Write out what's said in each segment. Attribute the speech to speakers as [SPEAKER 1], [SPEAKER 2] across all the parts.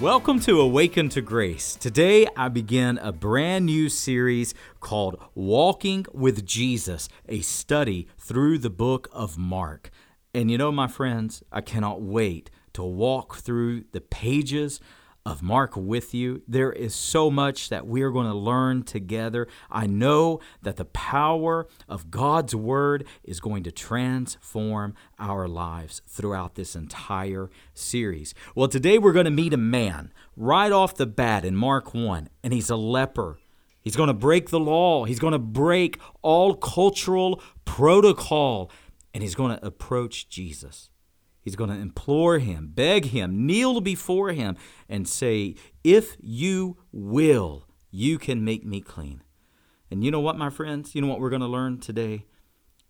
[SPEAKER 1] Welcome to Awaken to Grace. Today I begin a brand new series called Walking with Jesus, a study through the book of Mark. And you know, my friends, I cannot wait to walk through the pages of Mark with you. There is so much that we are going to learn together. I know that the power of God's Word is going to transform our lives throughout this entire series. Well, today we're going to meet a man right off the bat in Mark 1, and he's a leper. He's going to break the law, he's going to break all cultural protocol, and he's going to approach Jesus. He's going to implore him, beg him, kneel before him, and say, If you will, you can make me clean. And you know what, my friends? You know what we're going to learn today?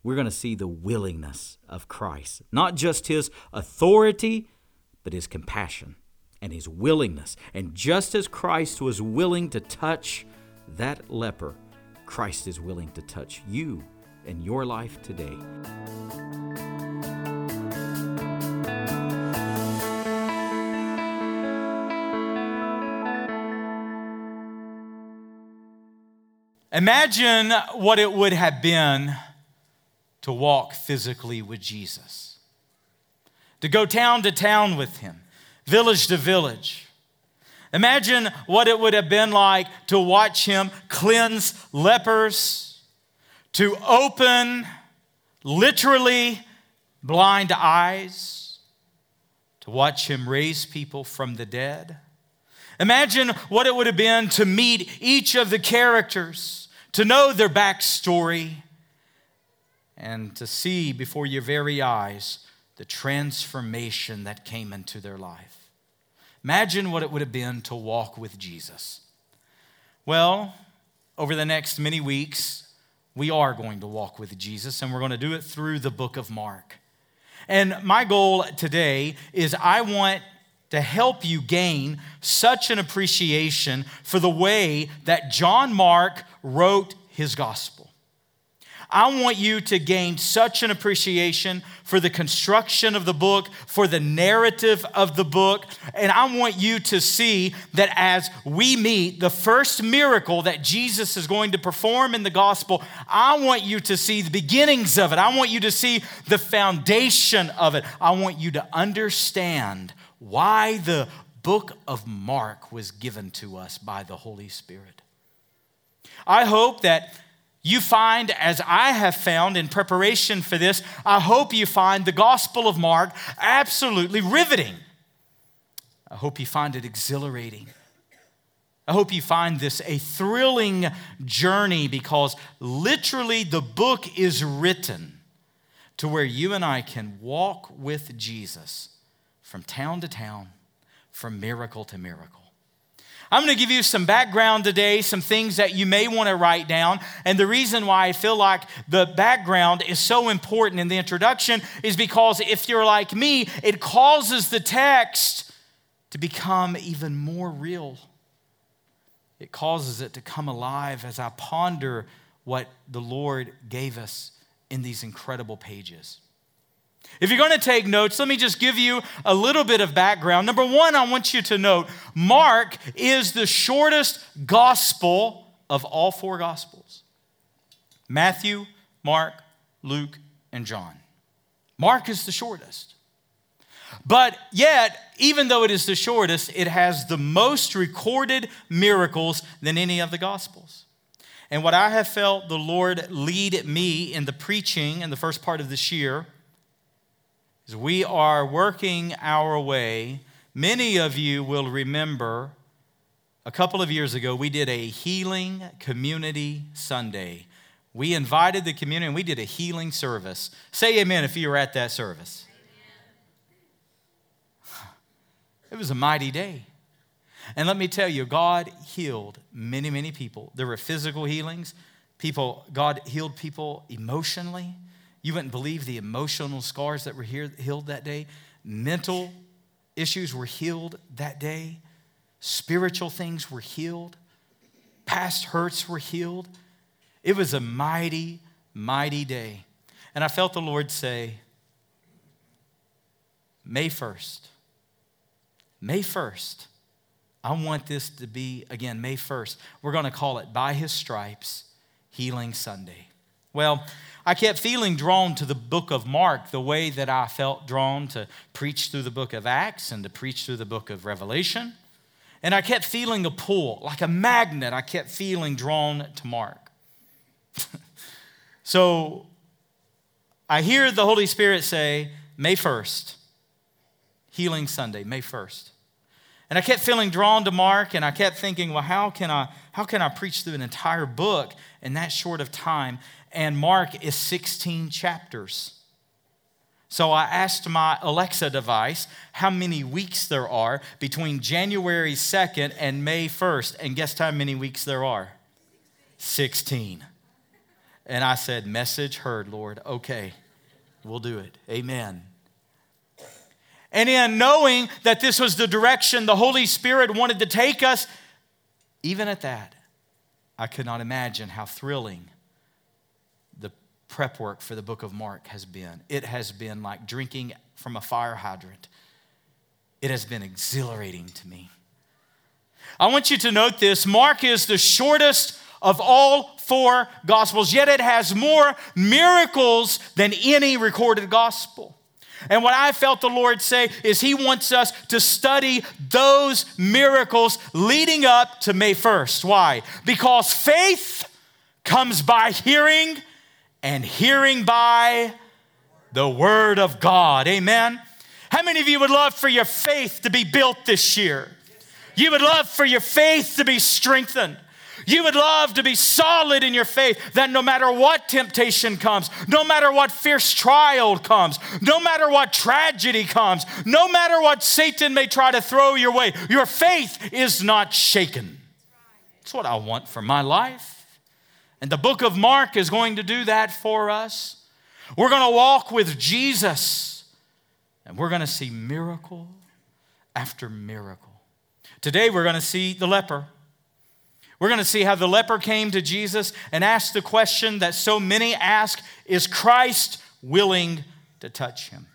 [SPEAKER 1] We're going to see the willingness of Christ, not just his authority, but his compassion and his willingness. And just as Christ was willing to touch that leper, Christ is willing to touch you and your life today.
[SPEAKER 2] Imagine what it would have been to walk physically with Jesus, to go town to town with him, village to village. Imagine what it would have been like to watch him cleanse lepers, to open literally blind eyes, to watch him raise people from the dead Imagine what it would have been to meet each of the characters, to know their backstory, and to see before your very eyes the transformation that came into their life. Imagine what it would have been to walk with Jesus. Well, over the next many weeks, we are going to walk with Jesus, and we're going to do it through the book of Mark. And my goal today is I want to help you gain such an appreciation for the way that John Mark wrote his gospel. I want you to gain such an appreciation for the construction of the book, for the narrative of the book, and I want you to see that as we meet the first miracle that Jesus is going to perform in the gospel, I want you to see the beginnings of it. I want you to see the foundation of it. I want you to understand why the book of Mark was given to us by the Holy Spirit. I hope that you find, as I have found in preparation for this, I hope you find the Gospel of Mark absolutely riveting. I hope you find it exhilarating. I hope you find this a thrilling journey because literally the book is written to where you and I can walk with Jesus from town to town, from miracle to miracle. I'm going to give you some background today, some things that you may want to write down. And the reason why I feel like the background is so important in the introduction is because if you're like me, it causes the text to become even more real. It causes it to come alive as I ponder what the Lord gave us in these incredible pages. If you're going to take notes, let me just give you a little bit of background. Number one, I want you to note Mark is the shortest gospel of all four gospels Matthew, Mark, Luke, and John. Mark is the shortest. But yet, even though it is the shortest, it has the most recorded miracles than any of the gospels. And what I have felt the Lord lead me in the preaching in the first part of this year as we are working our way, many of you will remember a couple of years ago, we did a healing community Sunday. We invited the community and we did a healing service. Say amen if you were at that service. It was a mighty day. And let me tell you, God healed many, many people. There were physical healings. People, God healed people emotionally. You wouldn't believe the emotional scars that were healed that day. Mental issues were healed that day. Spiritual things were healed. Past hurts were healed. It was a mighty, mighty day. And I felt the Lord say, May 1st, May 1st, I want this to be, again, May 1st. We're going to call it By His Stripes, Healing Sunday. Well, I kept feeling drawn to the book of Mark the way that I felt drawn to preach through the book of Acts and to preach through the book of Revelation. And I kept feeling a pull, like a magnet, I kept feeling drawn to Mark. so I hear the Holy Spirit say, May 1st, Healing Sunday, May 1st. And I kept feeling drawn to Mark, and I kept thinking, well, how can I, how can I preach through an entire book in that short of time? And Mark is 16 chapters. So I asked my Alexa device how many weeks there are between January 2nd and May 1st. And guess how many weeks there are? 16. And I said, Message heard, Lord. Okay, we'll do it. Amen. And in knowing that this was the direction the Holy Spirit wanted to take us, even at that, I could not imagine how thrilling prep work for the book of Mark has been. It has been like drinking from a fire hydrant, it has been exhilarating to me. I want you to note this Mark is the shortest of all four gospels, yet it has more miracles than any recorded gospel. And what I felt the Lord say is He wants us to study those miracles leading up to May 1st. Why? Because faith comes by hearing, and hearing by the Word of God. Amen. How many of you would love for your faith to be built this year? You would love for your faith to be strengthened. You would love to be solid in your faith that no matter what temptation comes, no matter what fierce trial comes, no matter what tragedy comes, no matter what Satan may try to throw your way, your faith is not shaken. That's what I want for my life. And the book of Mark is going to do that for us. We're going to walk with Jesus and we're going to see miracle after miracle. Today, we're going to see the leper. We're going to see how the leper came to Jesus and asked the question that so many ask Is Christ willing to touch him?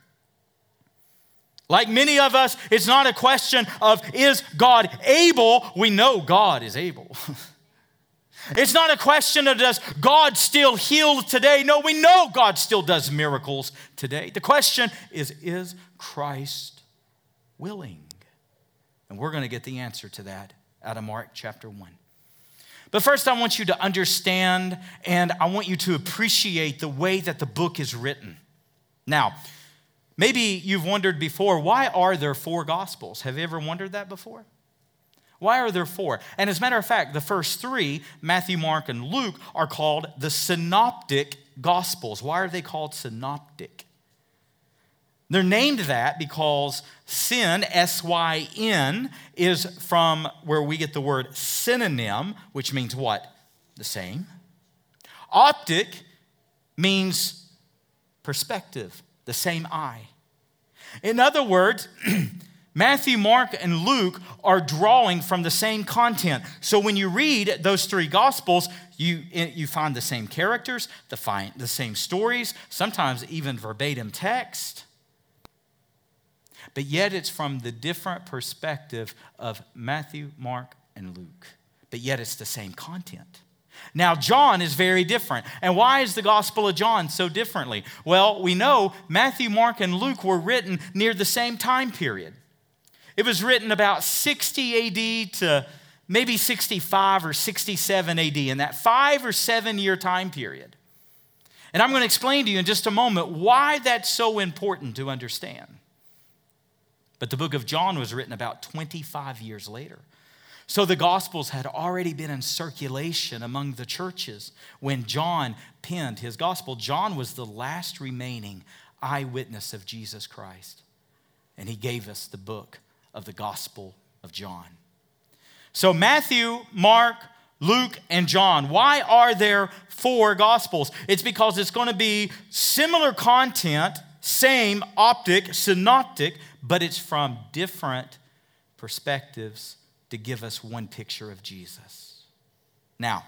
[SPEAKER 2] Like many of us, it's not a question of is God able? We know God is able. it's not a question of does God still heal today? No, we know God still does miracles today. The question is is Christ willing? And we're going to get the answer to that out of Mark chapter 1. But first, I want you to understand and I want you to appreciate the way that the book is written. Now, maybe you've wondered before why are there four gospels? Have you ever wondered that before? Why are there four? And as a matter of fact, the first three, Matthew, Mark, and Luke, are called the synoptic gospels. Why are they called synoptic? They're named that because syn, S Y N, is from where we get the word synonym, which means what? The same. Optic means perspective, the same eye. In other words, Matthew, Mark, and Luke are drawing from the same content. So when you read those three gospels, you, you find the same characters, the, the same stories, sometimes even verbatim text but yet it's from the different perspective of Matthew, Mark, and Luke. But yet it's the same content. Now, John is very different. And why is the Gospel of John so differently? Well, we know Matthew, Mark, and Luke were written near the same time period. It was written about 60 AD to maybe 65 or 67 AD, in that five or seven year time period. And I'm going to explain to you in just a moment why that's so important to understand. But the book of John was written about 25 years later. So the Gospels had already been in circulation among the churches when John penned his Gospel. John was the last remaining eyewitness of Jesus Christ, and he gave us the book of the Gospel of John. So Matthew, Mark, Luke, and John. Why are there four Gospels? It's because it's going to be similar content, same optic, synoptic, but it's from different perspectives to give us one picture of Jesus. Now,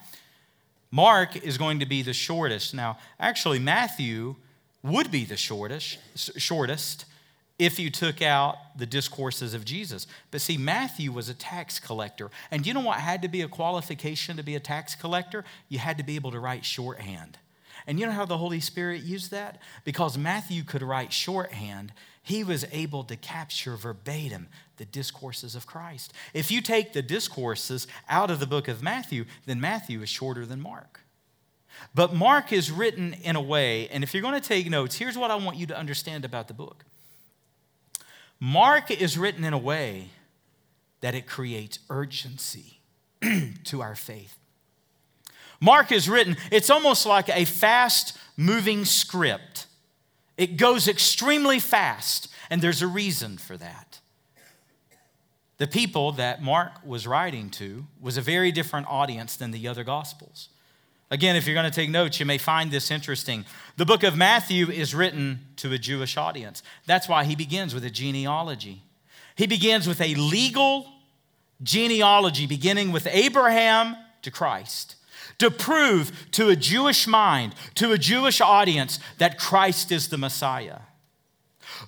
[SPEAKER 2] Mark is going to be the shortest. Now, actually, Matthew would be the shortest, shortest if you took out the discourses of Jesus. But see, Matthew was a tax collector. And you know what had to be a qualification to be a tax collector? You had to be able to write shorthand. And you know how the Holy Spirit used that? Because Matthew could write shorthand, he was able to capture verbatim the discourses of Christ. If you take the discourses out of the book of Matthew, then Matthew is shorter than Mark. But Mark is written in a way, and if you're going to take notes, here's what I want you to understand about the book. Mark is written in a way that it creates urgency to our faith. Mark is written, it's almost like a fast moving script. It goes extremely fast, and there's a reason for that. The people that Mark was writing to was a very different audience than the other gospels. Again, if you're going to take notes, you may find this interesting. The book of Matthew is written to a Jewish audience. That's why he begins with a genealogy. He begins with a legal genealogy, beginning with Abraham to Christ, to prove to a Jewish mind, to a Jewish audience, that Christ is the Messiah.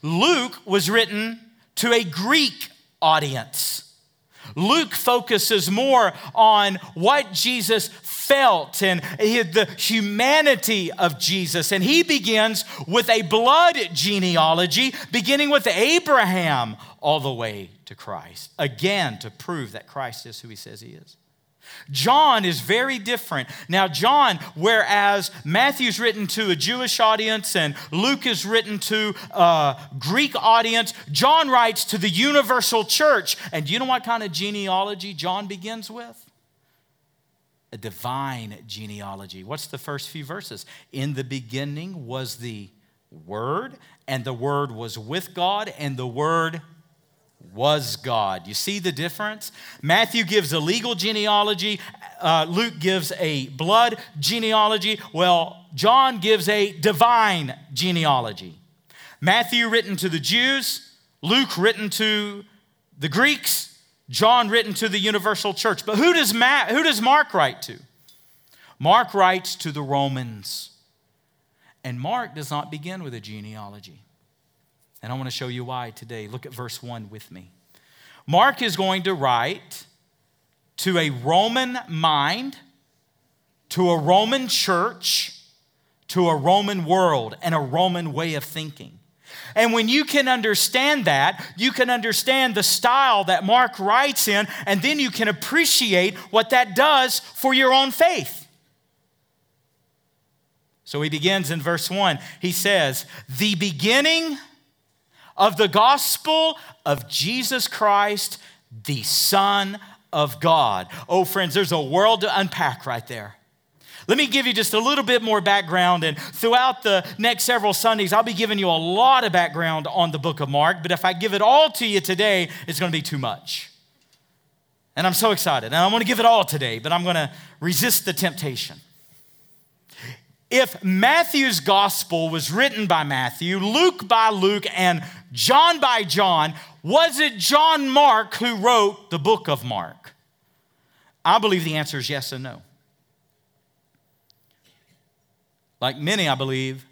[SPEAKER 2] Luke was written to a Greek audience. Luke focuses more on what Jesus felt and the humanity of Jesus. And he begins with a blood genealogy, beginning with Abraham all the way to Christ, again to prove that Christ is who he says he is. John is very different. Now, John, whereas Matthew's written to a Jewish audience and Luke is written to a Greek audience, John writes to the universal church. And you know what kind of genealogy John begins with? A divine genealogy. What's the first few verses? In the beginning was the Word, and the Word was with God, and the Word was God. You see the difference? Matthew gives a legal genealogy, uh, Luke gives a blood genealogy. Well, John gives a divine genealogy. Matthew written to the Jews, Luke written to the Greeks, John written to the universal church. But who does, Ma- who does Mark write to? Mark writes to the Romans. And Mark does not begin with a genealogy. And I want to show you why today. Look at verse 1 with me. Mark is going to write to a Roman mind, to a Roman church, to a Roman world, and a Roman way of thinking. And when you can understand that, you can understand the style that Mark writes in, and then you can appreciate what that does for your own faith. So he begins in verse 1. He says, The beginning of the gospel of Jesus Christ, the Son of God. Oh, friends, there's a world to unpack right there. Let me give you just a little bit more background, and throughout the next several Sundays, I'll be giving you a lot of background on the book of Mark. But if I give it all to you today, it's going to be too much. And I'm so excited. And I want to give it all today, but I'm going to resist the temptation. If Matthew's gospel was written by Matthew, Luke by Luke, and John by John, was it John Mark who wrote the book of Mark? I believe the answer is yes and no. Like many, I believe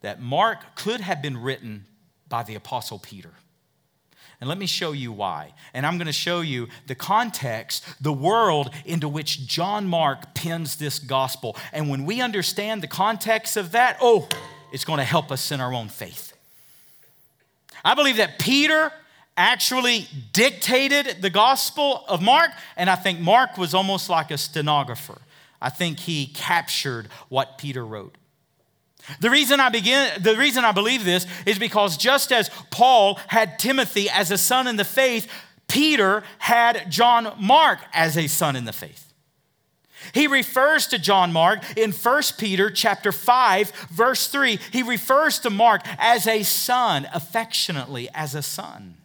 [SPEAKER 2] that Mark could have been written by the Apostle Peter. And let me show you why. And I'm going to show you the context, the world into which John Mark pens this gospel. And when we understand the context of that, oh, it's going to help us in our own faith. I believe that Peter actually dictated the gospel of Mark, and I think Mark was almost like a stenographer. I think he captured what Peter wrote. The reason I begin the reason I believe this is because just as Paul had Timothy as a son in the faith, Peter had John Mark as a son in the faith. He refers to John Mark in 1 Peter chapter 5 verse 3. He refers to Mark as a son, affectionately as a son.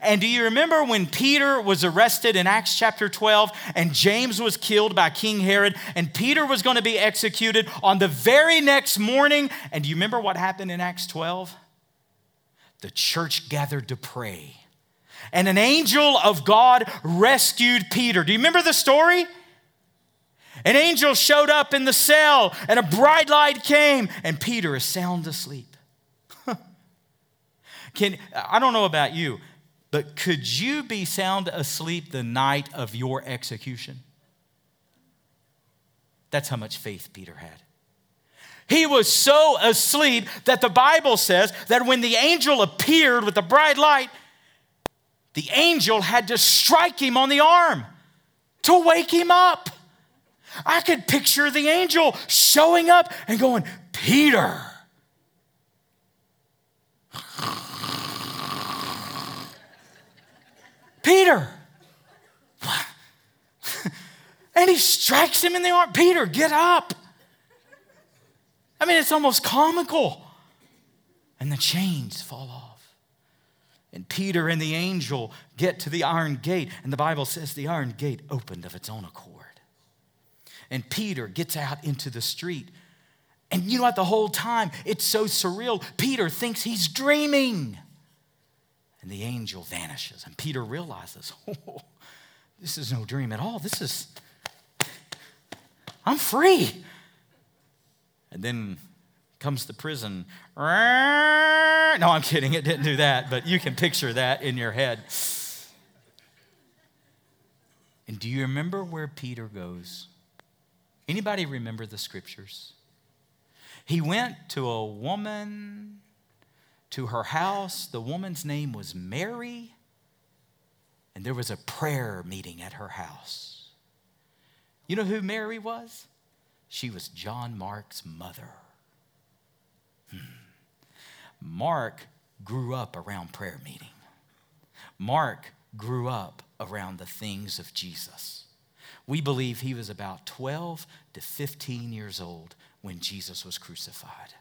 [SPEAKER 2] And do you remember when Peter was arrested in Acts chapter 12 and James was killed by King Herod and Peter was going to be executed on the very next morning? And do you remember what happened in Acts 12? The church gathered to pray. And an angel of God rescued Peter. Do you remember the story? An angel showed up in the cell and a bright light came and Peter is sound asleep. Can, I don't know about you, but could you be sound asleep the night of your execution? That's how much faith Peter had. He was so asleep that the Bible says that when the angel appeared with the bright light, the angel had to strike him on the arm to wake him up. I could picture the angel showing up and going, Peter. Peter. and he strikes him in the arm. Peter, get up. I mean, it's almost comical. And the chains fall off. And Peter and the angel get to the iron gate. And the Bible says the iron gate opened of its own accord. And Peter gets out into the street. And you know what? The whole time, it's so surreal. Peter thinks he's dreaming. And the angel vanishes. And Peter realizes, oh, this is no dream at all. This is, I'm free. And then comes the prison. No, I'm kidding. It didn't do that, but you can picture that in your head. And do you remember where Peter goes? Anybody remember the scriptures? He went to a woman to her house. The woman's name was Mary, and there was a prayer meeting at her house. You know who Mary was? She was John Mark's mother. Hmm. Mark grew up around prayer meeting. Mark grew up around the things of Jesus. We believe he was about 12 to 15 years old when Jesus was crucified.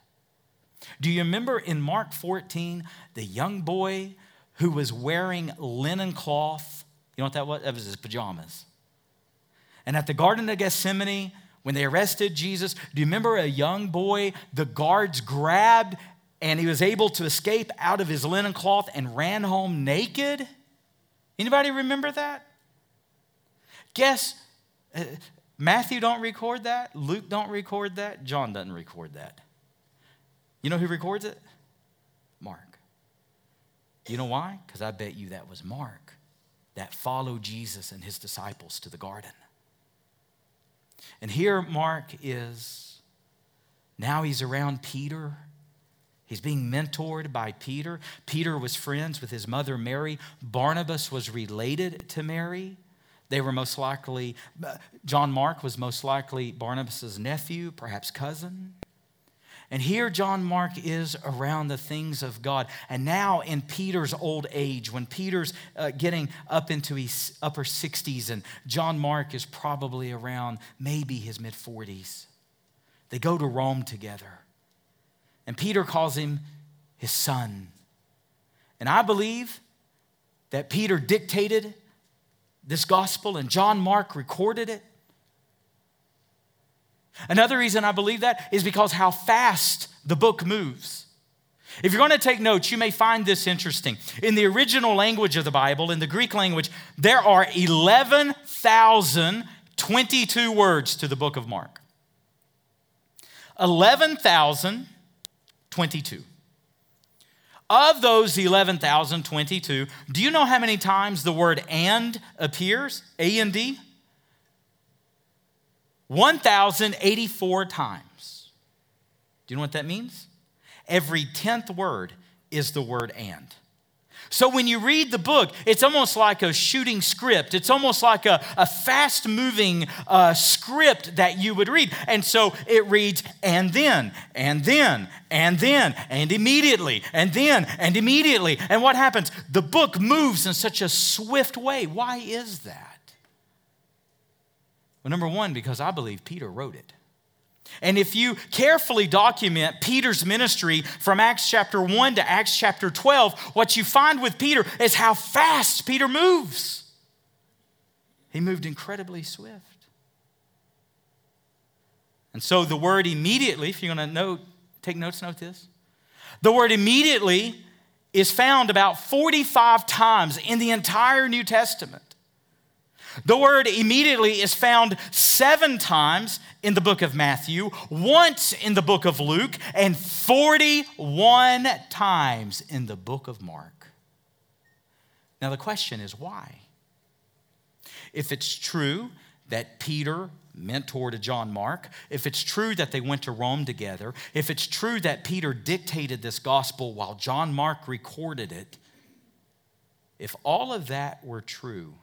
[SPEAKER 2] Do you remember in Mark 14, the young boy who was wearing linen cloth? You know what that was? That was his pajamas. And at the Garden of Gethsemane, when they arrested Jesus, do you remember a young boy the guards grabbed and he was able to escape out of his linen cloth and ran home naked? Anybody remember that? Guess uh, Matthew don't record that, Luke don't record that, John doesn't record that. You know who records it? Mark. You know why? Because I bet you that was Mark that followed Jesus and his disciples to the garden. And here Mark is, now he's around Peter. He's being mentored by Peter. Peter was friends with his mother Mary. Barnabas was related to Mary. They were most likely, John Mark was most likely Barnabas' nephew, perhaps cousin. And here John Mark is around the things of God. And now in Peter's old age, when Peter's uh, getting up into his upper 60s, and John Mark is probably around maybe his mid 40s, they go to Rome together. And Peter calls him his son. And I believe that Peter dictated this gospel, and John Mark recorded it. Another reason I believe that is because how fast the book moves. If you're going to take notes, you may find this interesting. In the original language of the Bible, in the Greek language, there are 11,022 words to the book of Mark. 11,022. Of those 11,022, do you know how many times the word and appears? A and D? 1,084 times. Do you know what that means? Every 10th word is the word and. So when you read the book, it's almost like a shooting script. It's almost like a, a fast moving uh, script that you would read. And so it reads, and then, and then, and then, and immediately, and then, and immediately. And what happens? The book moves in such a swift way. Why is that? Well, number one, because I believe Peter wrote it. And if you carefully document Peter's ministry from Acts chapter 1 to Acts chapter 12, what you find with Peter is how fast Peter moves. He moved incredibly swift. And so the word immediately, if you're going to note, take notes, note this. The word immediately is found about 45 times in the entire New Testament. The word immediately is found seven times in the book of Matthew, once in the book of Luke, and 41 times in the book of Mark. Now, the question is why? If it's true that Peter mentored John Mark, if it's true that they went to Rome together, if it's true that Peter dictated this gospel while John Mark recorded it, if all of that were true,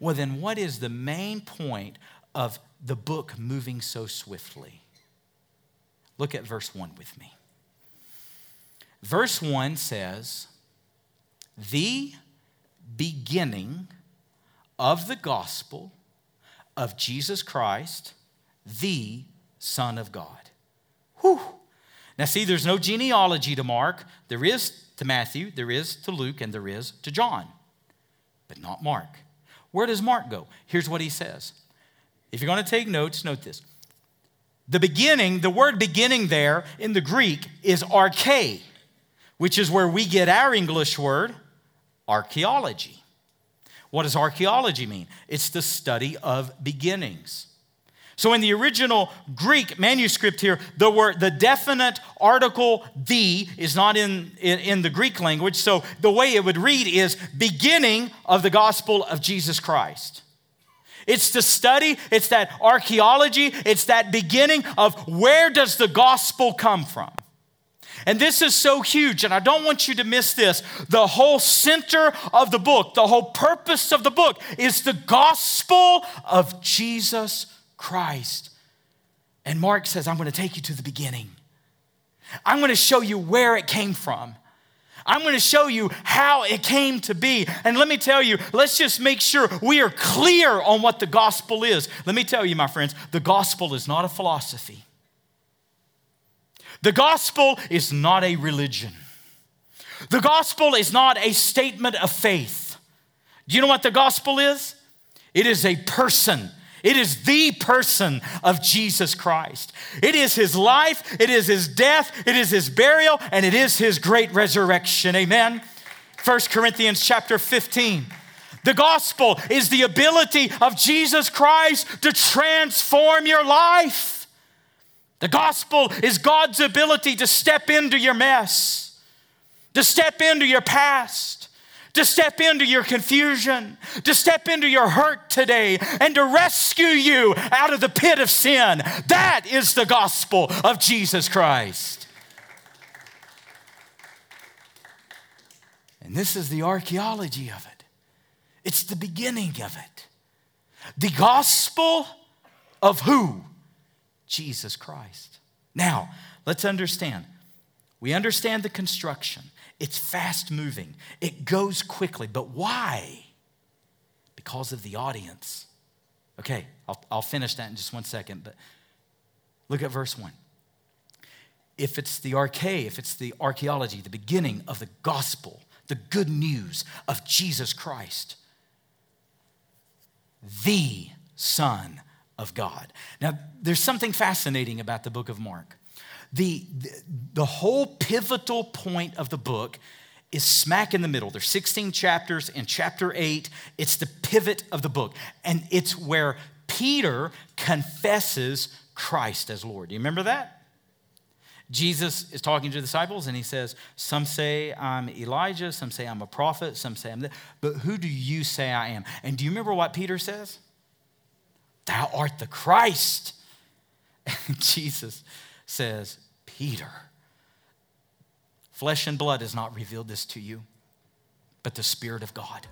[SPEAKER 2] well, then what is the main point of the book moving so swiftly? Look at verse 1 with me. Verse 1 says, The beginning of the gospel of Jesus Christ, the Son of God. Whew. Now, see, there's no genealogy to Mark. There is to Matthew, there is to Luke, and there is to John, but not Mark. Where does Mark go? Here's what he says. If you're going to take notes, note this. The beginning, the word beginning there in the Greek is arche, which is where we get our English word archaeology. What does archaeology mean? It's the study of beginnings. So in the original Greek manuscript here, the word the definite article the is not in, in, in, the Greek language. So the way it would read is beginning of the gospel of Jesus Christ. It's the study, it's that archaeology, it's that beginning of where does the gospel come from? And this is so huge, and I don't want you to miss this. The whole center of the book, the whole purpose of the book is the gospel of Jesus Christ. And Mark says, I'm going to take you to the beginning. I'm going to show you where it came from. I'm going to show you how it came to be. And let me tell you, let's just make sure we are clear on what the gospel is. Let me tell you, my friends, the gospel is not a philosophy, the gospel is not a religion, the gospel is not a statement of faith. Do you know what the gospel is? It is a person it is the person of Jesus Christ. It is his life, it is his death, it is his burial, and it is his great resurrection. Amen. 1 Corinthians chapter 15. The gospel is the ability of Jesus Christ to transform your life. The gospel is God's ability to step into your mess, to step into your past to step into your confusion, to step into your hurt today, and to rescue you out of the pit of sin. That is the gospel of Jesus Christ. And this is the archaeology of it, it's the beginning of it. The gospel of who? Jesus Christ. Now, let's understand. We understand the construction. It's fast moving, it goes quickly. But why? Because of the audience. Okay, I'll, I'll finish that in just one second, but look at verse 1. If it's the arche, if it's the archaeology, the beginning of the gospel, the good news of Jesus Christ, the Son of God. Now, there's something fascinating about the book of Mark the, the whole pivotal point of the book is smack in the middle. There's 16 chapters. In chapter 8, it's the pivot of the book. And it's where Peter confesses Christ as Lord. Do you remember that? Jesus is talking to the disciples and he says, Some say I'm Elijah, some say I'm a prophet, some say I'm that. But who do you say I am? And do you remember what Peter says? Thou art the Christ. And Jesus says, Peter, flesh and blood has not revealed this to you, but the Spirit of God.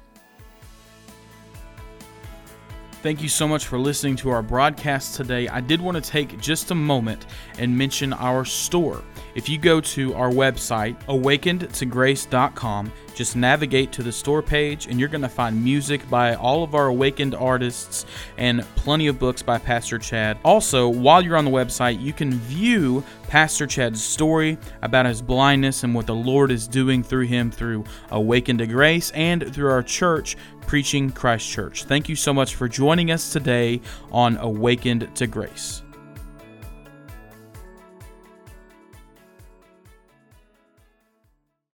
[SPEAKER 3] Thank you so much for listening to our broadcast today. I did want to take just a moment and mention our store. If you go to our website, awakenedtograce.com, just navigate to the store page and you're going to find music by all of our awakened artists and plenty of books by Pastor Chad. Also, while you're on the website, you can view Pastor Chad's story about his blindness and what the Lord is doing through him through Awakened to Grace and through our church, Preaching Christ Church. Thank you so much for joining us today on Awakened to Grace.